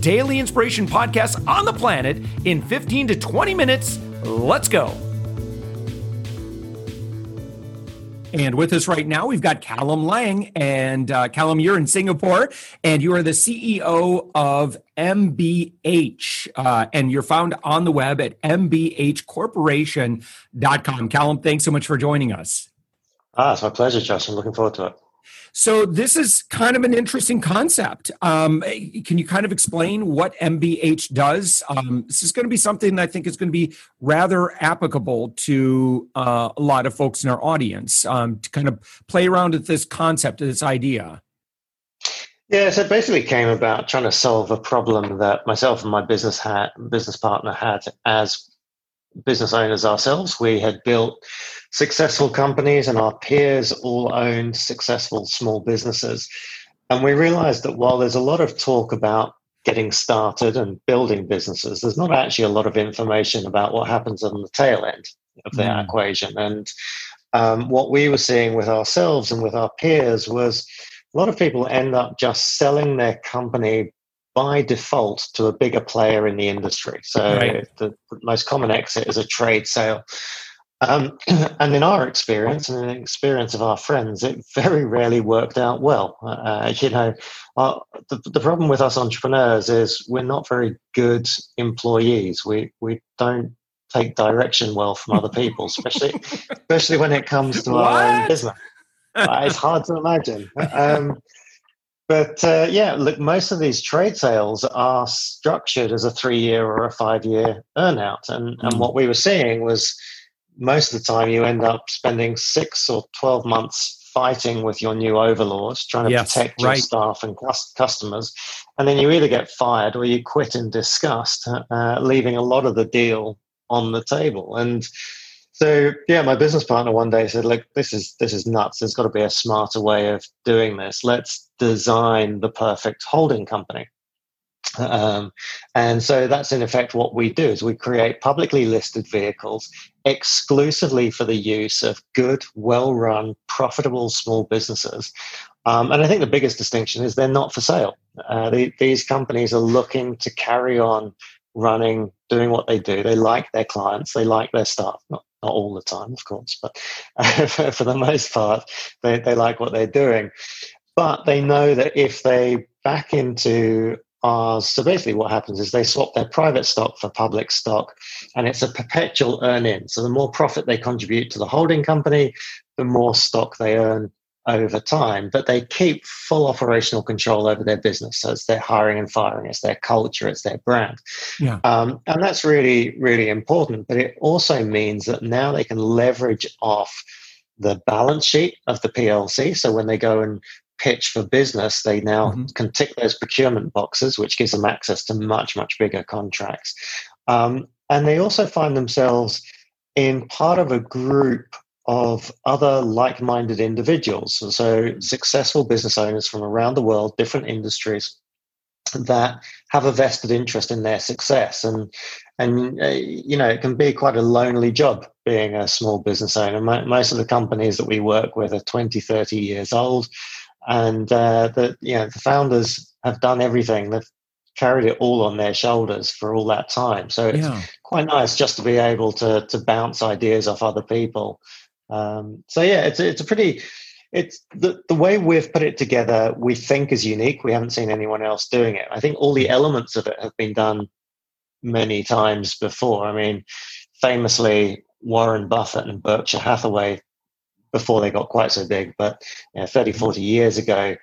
daily inspiration podcast on the planet in 15 to 20 minutes. Let's go. And with us right now, we've got Callum Laing. And uh, Callum, you're in Singapore and you are the CEO of MBH. Uh, and you're found on the web at mbhcorporation.com. Callum, thanks so much for joining us. Ah, it's my pleasure, Justin. I'm looking forward to it. So this is kind of an interesting concept. Um, can you kind of explain what MBH does? Um, this is going to be something that I think is going to be rather applicable to uh, a lot of folks in our audience um, to kind of play around with this concept, this idea. Yeah, so it basically came about trying to solve a problem that myself and my business business partner had as business owners ourselves. We had built successful companies, and our peers all owned successful small businesses. And we realized that while there's a lot of talk about getting started and building businesses, there's not actually a lot of information about what happens on the tail end of that mm. equation. And um, what we were seeing with ourselves and with our peers was a lot of people end up just selling their company by default to a bigger player in the industry. So right. the most common exit is a trade sale. Um, and in our experience and in the experience of our friends, it very rarely worked out well. Uh, you know, our, the, the problem with us entrepreneurs is we're not very good employees. We, we don't take direction well from other people, especially, especially when it comes to what? our own business. Uh, it's hard to imagine. Um, but uh, yeah, look, most of these trade sales are structured as a three year or a five year earnout. And, mm. and what we were seeing was most of the time you end up spending six or 12 months fighting with your new overlords, trying to yes, protect your right. staff and customers. And then you either get fired or you quit in disgust, uh, leaving a lot of the deal on the table. And so yeah, my business partner one day said, "Look, this is this is nuts. There's got to be a smarter way of doing this. Let's design the perfect holding company." Um, and so that's in effect what we do is we create publicly listed vehicles exclusively for the use of good, well-run, profitable small businesses. Um, and I think the biggest distinction is they're not for sale. Uh, the, these companies are looking to carry on running, doing what they do. They like their clients, they like their staff. Not not all the time, of course, but for, for the most part, they, they like what they're doing. But they know that if they back into ours, so basically what happens is they swap their private stock for public stock, and it's a perpetual earn in. So the more profit they contribute to the holding company, the more stock they earn over time, but they keep full operational control over their business. So it's their hiring and firing, it's their culture, it's their brand. Yeah. Um, and that's really, really important. But it also means that now they can leverage off the balance sheet of the PLC. So when they go and pitch for business, they now mm-hmm. can tick those procurement boxes, which gives them access to much, much bigger contracts. Um, and they also find themselves in part of a group of other like minded individuals. And So, successful business owners from around the world, different industries that have a vested interest in their success. And and uh, you know it can be quite a lonely job being a small business owner. Most of the companies that we work with are 20 30 years old. And uh, the you know the founders have done everything. They've carried it all on their shoulders for all that time. So it's yeah. quite nice just to be able to to bounce ideas off other people um, so yeah, it's it's a pretty it's the the way we've put it together. We think is unique. We haven't seen anyone else doing it. I think all the elements of it have been done many times before. I mean, famously, Warren Buffett and Berkshire Hathaway before they got quite so big, but you know, 30, 40 years ago,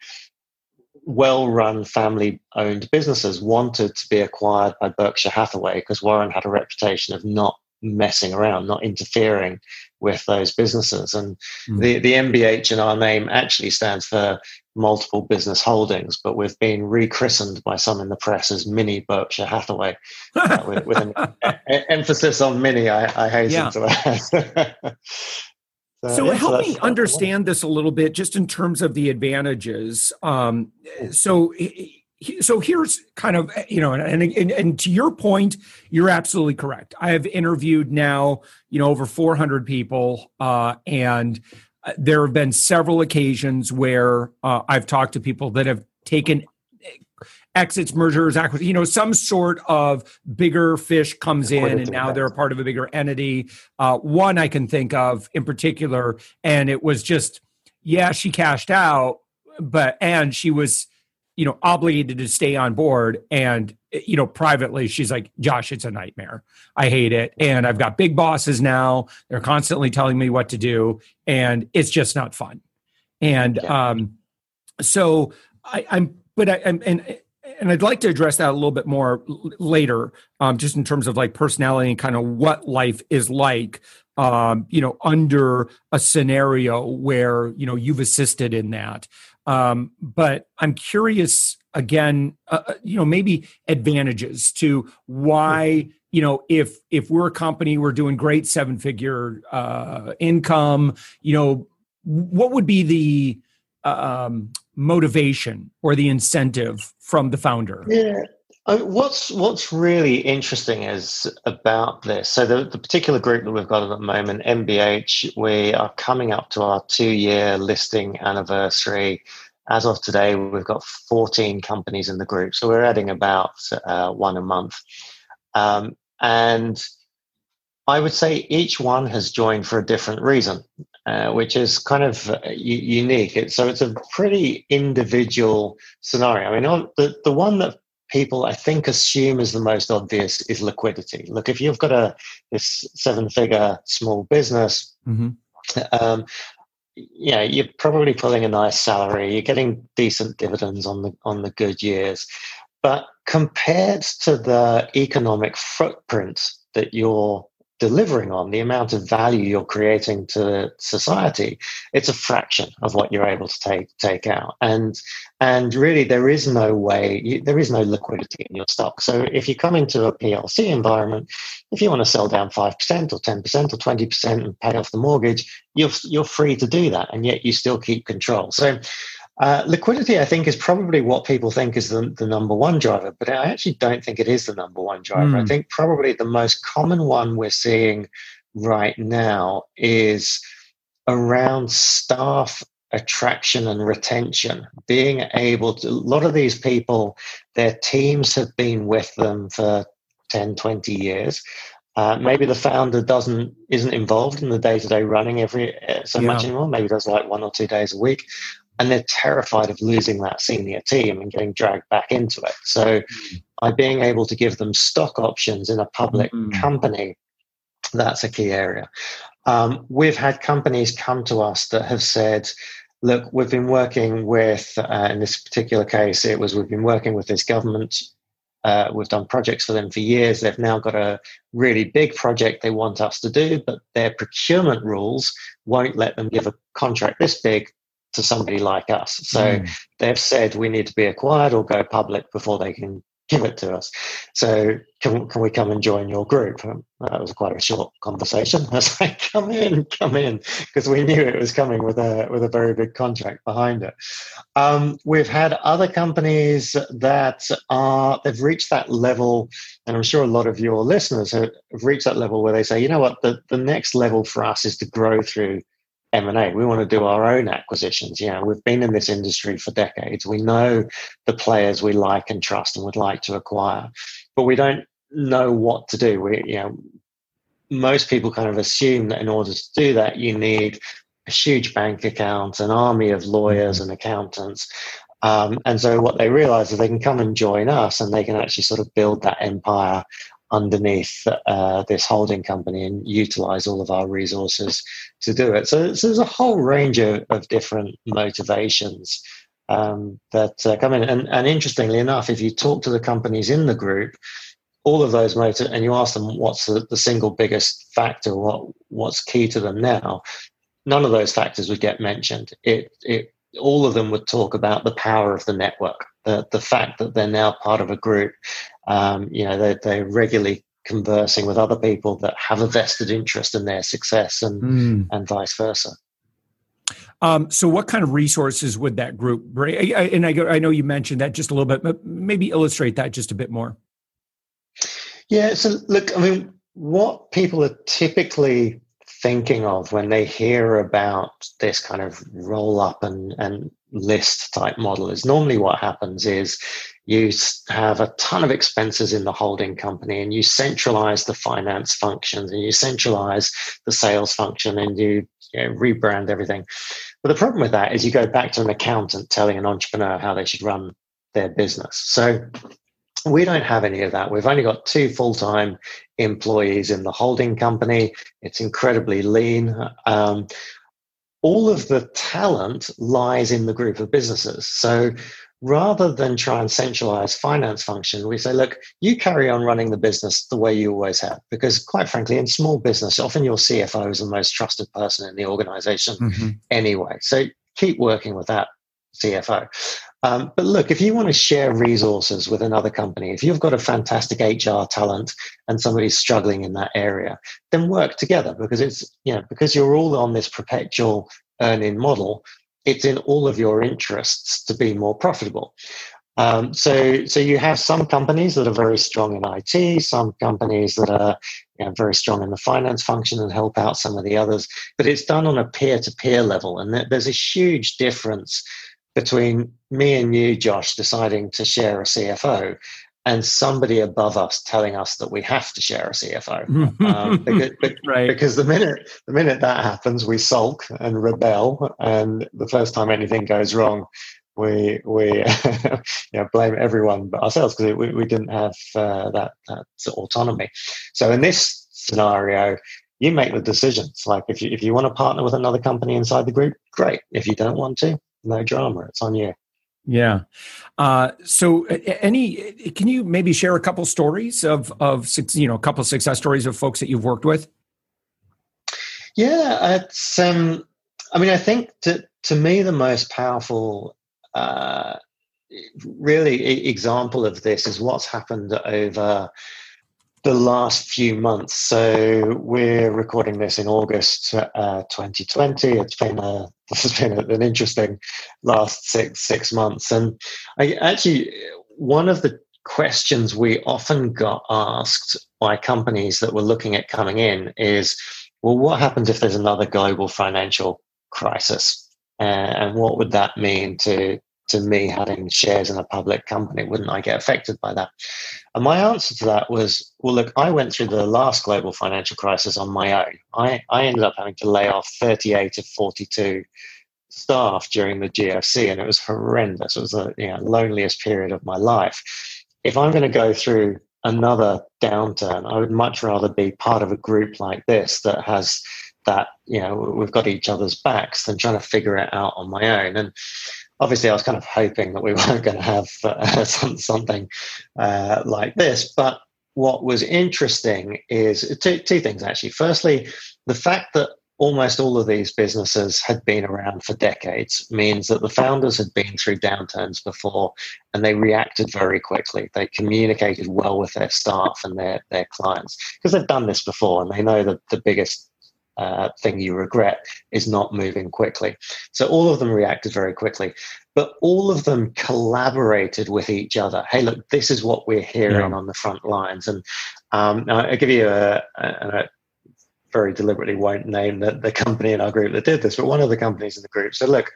well run family owned businesses wanted to be acquired by Berkshire Hathaway because Warren had a reputation of not messing around, not interfering with those businesses. And mm. the, the MBH in our name actually stands for multiple business holdings, but we've been rechristened by some in the press as Mini Berkshire Hathaway, uh, with, with, an a- emphasis on mini, I, I hasten yeah. to add. so, so yeah, help so me understand this a little bit, just in terms of the advantages. Um, so so here's kind of you know and, and and to your point you're absolutely correct. I have interviewed now you know over 400 people uh, and uh, there have been several occasions where uh, i've talked to people that have taken exits mergers acquisitions you know some sort of bigger fish comes in and now they're a part of a bigger entity. Uh, one i can think of in particular and it was just yeah she cashed out but and she was you know obligated to stay on board and you know privately she's like josh it's a nightmare. I hate it. And i've got big bosses now. They're constantly telling me what to do and it's just not fun. And um so i i'm but i i'm and and I'd like to address that a little bit more later, um, just in terms of like personality and kind of what life is like, um, you know, under a scenario where you know you've assisted in that. Um, but I'm curious again, uh, uh, you know, maybe advantages to why you know if if we're a company we're doing great seven figure uh, income, you know, what would be the um, motivation or the incentive from the founder? Yeah. Uh, what's what's really interesting is about this. So the, the particular group that we've got at the moment, MBH, we are coming up to our two year listing anniversary. As of today, we've got 14 companies in the group, so we're adding about uh, one a month. Um, and I would say each one has joined for a different reason, uh, which is kind of uh, unique. It, so it's a pretty individual scenario. I mean, the, the one that people I think assume is the most obvious is liquidity. Look, if you've got a this seven figure small business, mm-hmm. um, yeah, you're probably pulling a nice salary. You're getting decent dividends on the on the good years, but compared to the economic footprint that you're delivering on, the amount of value you're creating to society, it's a fraction of what you're able to take take out. And and really, there is no way, there is no liquidity in your stock. So if you come into a PLC environment, if you want to sell down five percent or ten percent or twenty percent and pay off the mortgage, you're you're free to do that, and yet you still keep control. So uh, liquidity, I think, is probably what people think is the, the, number one driver, but I actually don't think it is the number one driver. Mm. I hmm. think probably the most common one we're seeing right now is around staff attraction and retention. Being able to, a lot of these people, their teams have been with them for 10, 20 years. Uh, maybe the founder doesn't isn't involved in the day to day running every uh, so yeah. much anymore. Maybe does like one or two days a week, and they're terrified of losing that senior team and getting dragged back into it. So, mm. by being able to give them stock options in a public mm. company, that's a key area. Um, we've had companies come to us that have said, look, we've been working with, uh, in this particular case, it was we've been working with this government. Uh, we've done projects for them for years. They've now got a really big project they want us to do, but their procurement rules won't let them give a contract this big to somebody like us. So mm. they've said we need to be acquired or go public before they can give it to us. So can, can we come and join your group? Um, that was quite a short conversation. I was like, come in, come in, because we knew it was coming with a with a very big contract behind it. Um, we've had other companies that are they've reached that level, and I'm sure a lot of your listeners have reached that level where they say, you know what, the, the next level for us is to grow through M&A. We want to do our own acquisitions. You know, we've been in this industry for decades. We know the players we like and trust and would like to acquire, but we don't know what to do. We, you know, most people kind of assume that in order to do that, you need a huge bank account, an army of lawyers and accountants. Um, and so what they realize is they can come and join us and they can actually sort of build that empire underneath uh, this holding company and utilize all of our resources to do it. So, so there's a whole range of, of different motivations um, that uh, come in. And, and interestingly enough, if you talk to the companies in the group, all of those motive, and you ask them what's the, the single biggest factor, what what's key to them now, none of those factors would get mentioned. It it all of them would talk about the power of the network, the the fact that they're now part of a group. Um, you know, they they're regularly conversing with other people that have a vested interest in their success, and mm. and vice versa. Um, so, what kind of resources would that group bring? And I, I know you mentioned that just a little bit, but maybe illustrate that just a bit more. Yeah. So, look, I mean, what people are typically thinking of when they hear about this kind of roll up and, and list type model is normally what happens is you have a ton of expenses in the holding company and you centralize the finance functions and you centralize the sales function and you, you know, rebrand everything. But the problem with that is you go back to an accountant telling an entrepreneur how they should run their business. So we don't have any of that. We've only got two full time employees in the holding company. It's incredibly lean. Um, all of the talent lies in the group of businesses. So rather than try and centralize finance function, we say, look, you carry on running the business the way you always have. Because quite frankly, in small business, often your CFO is the most trusted person in the organization mm-hmm. anyway. So keep working with that CFO. Um, but look, if you want to share resources with another company, if you've got a fantastic HR talent and somebody's struggling in that area, then work together because it's, you know, because you're all on this perpetual earning model, it's in all of your interests to be more profitable. Um, so, so you have some companies that are very strong in IT, some companies that are you know, very strong in the finance function and help out some of the others. But it's done on a peer-to-peer level, and there's a huge difference between me and you, Josh, deciding to share a CFO and somebody above us telling us that we have to share a CFO. Um, because, right. because, the minute the minute that happens, we sulk and rebel, and the first time anything goes wrong, we we you know, blame everyone but ourselves because we, we didn't have uh, that, that autonomy. So in this scenario, you make the decisions. Like if you if you want to partner with another company inside the group, great. If you don't want to, no drama. It's on you. Yeah. Uh, so, any can you maybe share a couple stories of of you know a couple success stories of folks that you've worked with? Yeah, it's. Um, I mean, I think to to me the most powerful, uh, really example of this is what's happened over the last few months. So we're recording this in August uh, 2020. It's been a this has been an interesting last six six months, and I actually one of the questions we often got asked by companies that were looking at coming in is, well, what happens if there's another global financial crisis, uh, and what would that mean to to me having shares in a public company? Wouldn't I get affected by that? And my answer to that was, well, look, I went through the last global financial crisis on my own. I, I ended up having to lay off 38 of 42 staff during the GFC, and it was horrendous. It was the you know, loneliest period of my life. If I'm going to go through another downturn, I would much rather be part of a group like this that has that, you know, we've got each other's backs than trying to figure it out on my own. And obviously, I was kind of hoping that we weren't going to have uh, something uh, like this. But what was interesting is two, two things actually. Firstly, the fact that almost all of these businesses had been around for decades means that the founders had been through downturns before and they reacted very quickly. They communicated well with their staff and their, their clients because they've done this before and they know that the biggest uh, thing you regret is not moving quickly. So all of them reacted very quickly, but all of them collaborated with each other. Hey, look, this is what we're hearing yeah. on the front lines. And um, I'll give you a, a, a, very deliberately won't name the, the company in our group that did this, but one of the companies in the group said, look,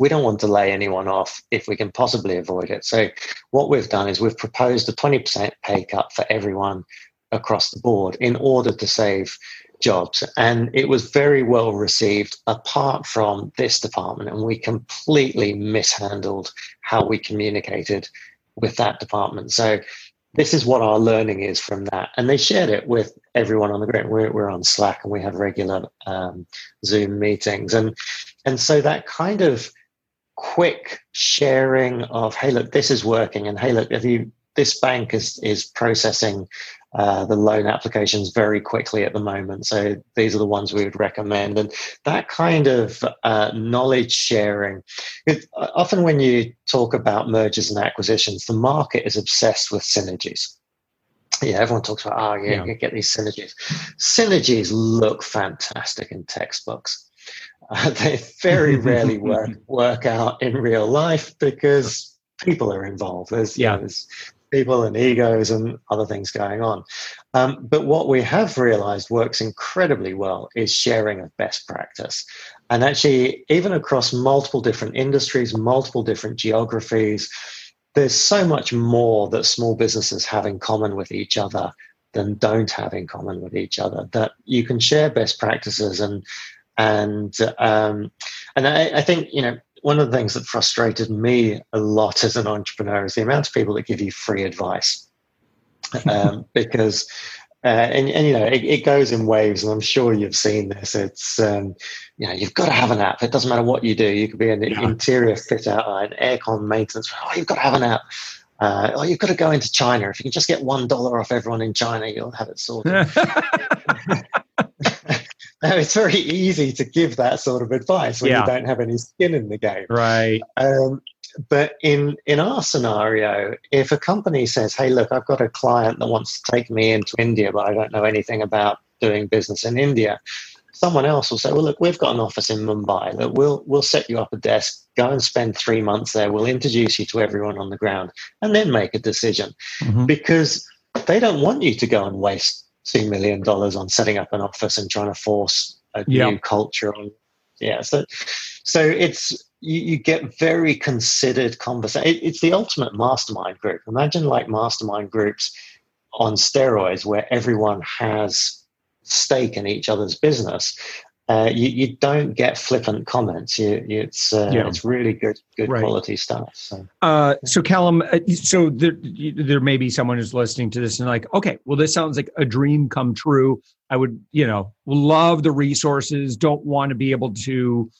we don't want to lay anyone off if we can possibly avoid it. So what we've done is we've proposed a 20% pay cut for everyone across the board in order to save jobs. And it was very well received apart from this department. And we completely mishandled how we communicated with that department. So this is what our learning is from that. And they shared it with everyone on the group. We're, we're on Slack and we have regular um, Zoom meetings. And, and so that kind of quick sharing of, hey, look, this is working. And hey, look, have you this bank is is processing uh, the loan applications very quickly at the moment. So these are the ones we would recommend. And that kind of uh, knowledge sharing, it, often when you talk about mergers and acquisitions, the market is obsessed with synergies. Yeah, everyone talks about, oh, yeah, yeah. get these synergies. Synergies look fantastic in textbooks. Uh, they very rarely work work out in real life because people are involved. There's, yeah. there's people and egos and other things going on. Um, but what we have realized works incredibly well is sharing of best practice. And actually, even across multiple different industries, multiple different geographies, there's so much more that small businesses have in common with each other than don't have in common with each other that you can share best practices and and um, and I, I think you know one of the things that frustrated me a lot as an entrepreneur is the amount of people that give you free advice. Um, because, uh, and, and, you know, it, it, goes in waves, and I'm sure you've seen this. It's, um, you know, you've got to have an app. It doesn't matter what you do. You could be an yeah. interior fit out, an aircon maintenance. Oh, you've got to have an app. Uh, oh, you've got to go into China. If you can just get one dollar off everyone in China, you'll have it sorted. it's very easy to give that sort of advice when yeah. you don't have any skin in the game. Right. Um, but in in our scenario, if a company says, "Hey, look, I've got a client that wants to take me into India, but I don't know anything about doing business in India," someone else will say, "Well, look, we've got an office in Mumbai. That we'll we'll set you up a desk. Go and spend three months there. We'll introduce you to everyone on the ground, and then make a decision." Mm-hmm. Because they don't want you to go and waste two million dollars on setting up an office and trying to force a yep. new culture on. Yeah, so so it's you, you get very considered conversation. It, it's the ultimate mastermind group. Imagine like mastermind groups on steroids where everyone has stake in each other's business uh, you, you don't get flippant comments. You, you, it's uh, yeah. it's really good good right. quality stuff. So, uh, so Callum, uh, so there, there may be someone who's listening to this and like, okay, well, this sounds like a dream come true. I would, you know, love the resources. Don't want to be able to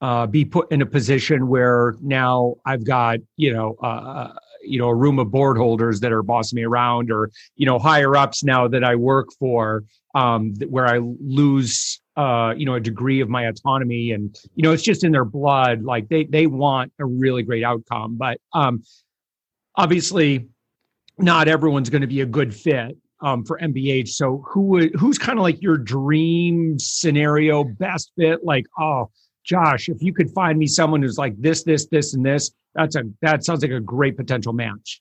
uh, be put in a position where now I've got, you know, uh, you know, a room of board holders that are bossing me around, or you know, higher ups now that I work for, um, where I lose uh, you know, a degree of my autonomy, and you know, it's just in their blood. Like they they want a really great outcome, but um, obviously, not everyone's going to be a good fit um, for MBH. So who who's kind of like your dream scenario, best fit? Like, oh, Josh, if you could find me someone who's like this, this, this, and this, that's a that sounds like a great potential match.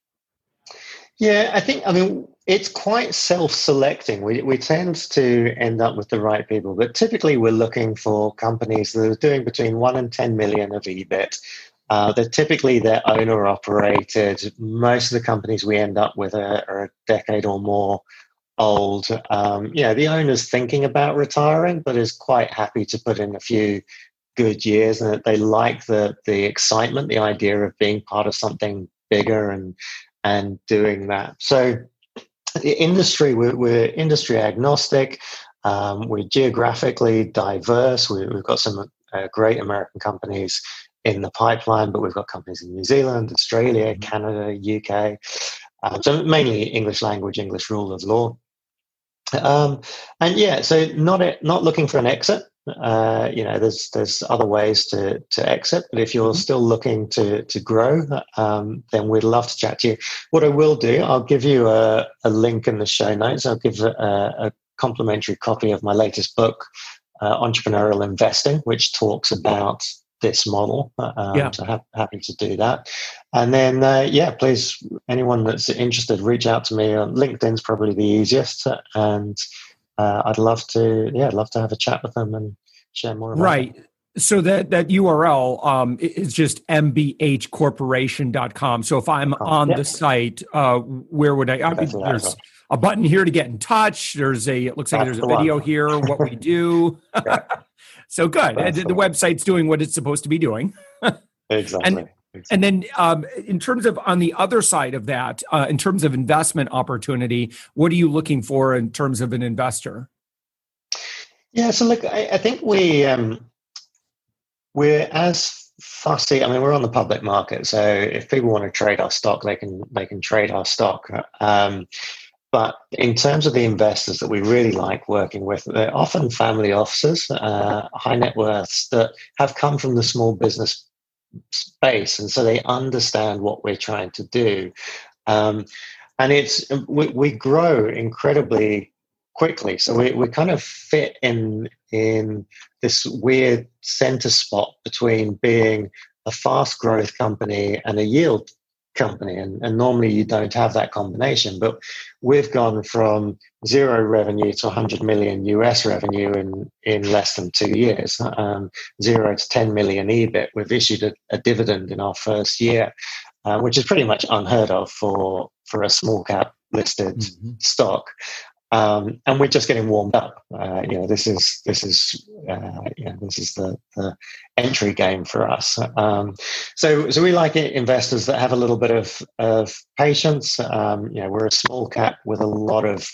Yeah, I think I mean it's quite self-selecting. We we tend to end up with the right people, but typically we're looking for companies that are doing between one and ten million of EBIT. Uh, they're typically they're owner operated. Most of the companies we end up with are, are a decade or more old. Um, yeah, the owner's thinking about retiring, but is quite happy to put in a few good years, and they like the the excitement, the idea of being part of something bigger and and doing that. So, industry, we're, we're industry agnostic. Um, we're geographically diverse. We, have got some uh, great American companies in the pipeline, but we've got companies in New Zealand, Australia, mm-hmm. Canada, UK. Uh, so mainly English language, English rule of law. Um, and yeah, so not a, not looking for an exit. Uh, you know, there's there's other ways to to exit, but if you're mm-hmm. still looking to to grow, um, then we'd love to chat to you. What I will do, I'll give you a, a link in the show notes. I'll give a, a complimentary copy of my latest book, uh, Entrepreneurial Investing, which talks about this model. Um, yeah. So ha- happy to do that. And then, uh, yeah, please, anyone that's interested, reach out to me. LinkedIn's probably the easiest, and uh, I'd love to, yeah, I'd love to have a chat with them and share more. right. So that that URL um, is just mbhcorporation.com. So if I'm on the site, uh, where would I? I mean, there's a button here to get in touch. There's a. It looks like That's there's a video one. here. What we do. so good. The, the website's doing what it's supposed to be doing. exactly. And, and then, um, in terms of on the other side of that, uh, in terms of investment opportunity, what are you looking for in terms of an investor? Yeah, so look, I, I think we um, we're as fussy. I mean, we're on the public market, so if people want to trade our stock, they can they can trade our stock. Um, but in terms of the investors that we really like working with, they're often family offices, uh, high net worths that have come from the small business space, and so they understand what we're trying to do. Um, and it's we, we grow incredibly quickly. So we, we kind of fit in in this weird center spot between being a fast growth company and a yield company. And, and normally you don't have that combination. But we've gone from zero revenue to 100 million US revenue in, in less than two years, um, zero to 10 million EBIT. We've issued a, a dividend in our first year, uh, which is pretty much unheard of for, for a small cap listed mm-hmm. stock um, and we're just getting warmed up. Uh, you know, this is this is uh, you know, this is the, the entry game for us. Um, so so we like investors that have a little bit of of patience. Um, you know, we're a small cap with a lot of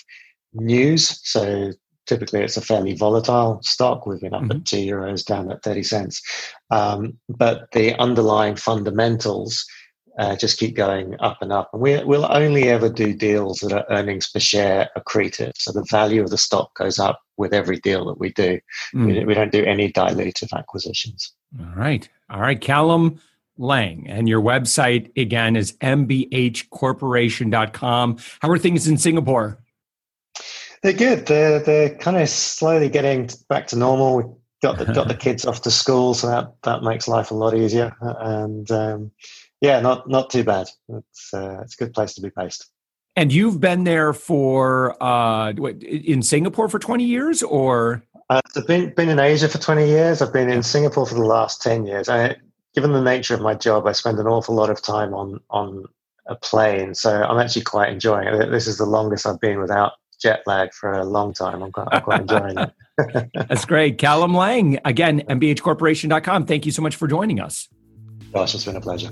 news, so typically it's a fairly volatile stock. We've been up mm-hmm. at two euros, down at thirty cents, um, but the underlying fundamentals uh, just keep going up and up. And we, will only ever do deals that are earnings per share accretive. So the value of the stock goes up with every deal that we do. Mm. We, we, don't do any dilutive acquisitions. All right. All right. Callum Laing. And your website, again, is mbhcorporation.com. How are things in Singapore? They're good. They're, they're kind of slowly getting back to normal. We got the, got the kids off to school, so that, that makes life a lot easier. And, um, yeah, not not too bad. It's uh, it's a good place to be based. And you've been there for uh, what, in Singapore for twenty years, or uh, I've been been in Asia for twenty years. I've been in Singapore for the last ten years. I, given the nature of my job, I spend an awful lot of time on on a plane, so I'm actually quite enjoying it. This is the longest I've been without jet lag for a long time. I'm quite, I'm quite enjoying it. That's great. Callum Laing, again, mbhcorporation.com. Thank you so much for joining us. Gosh, it's been a pleasure.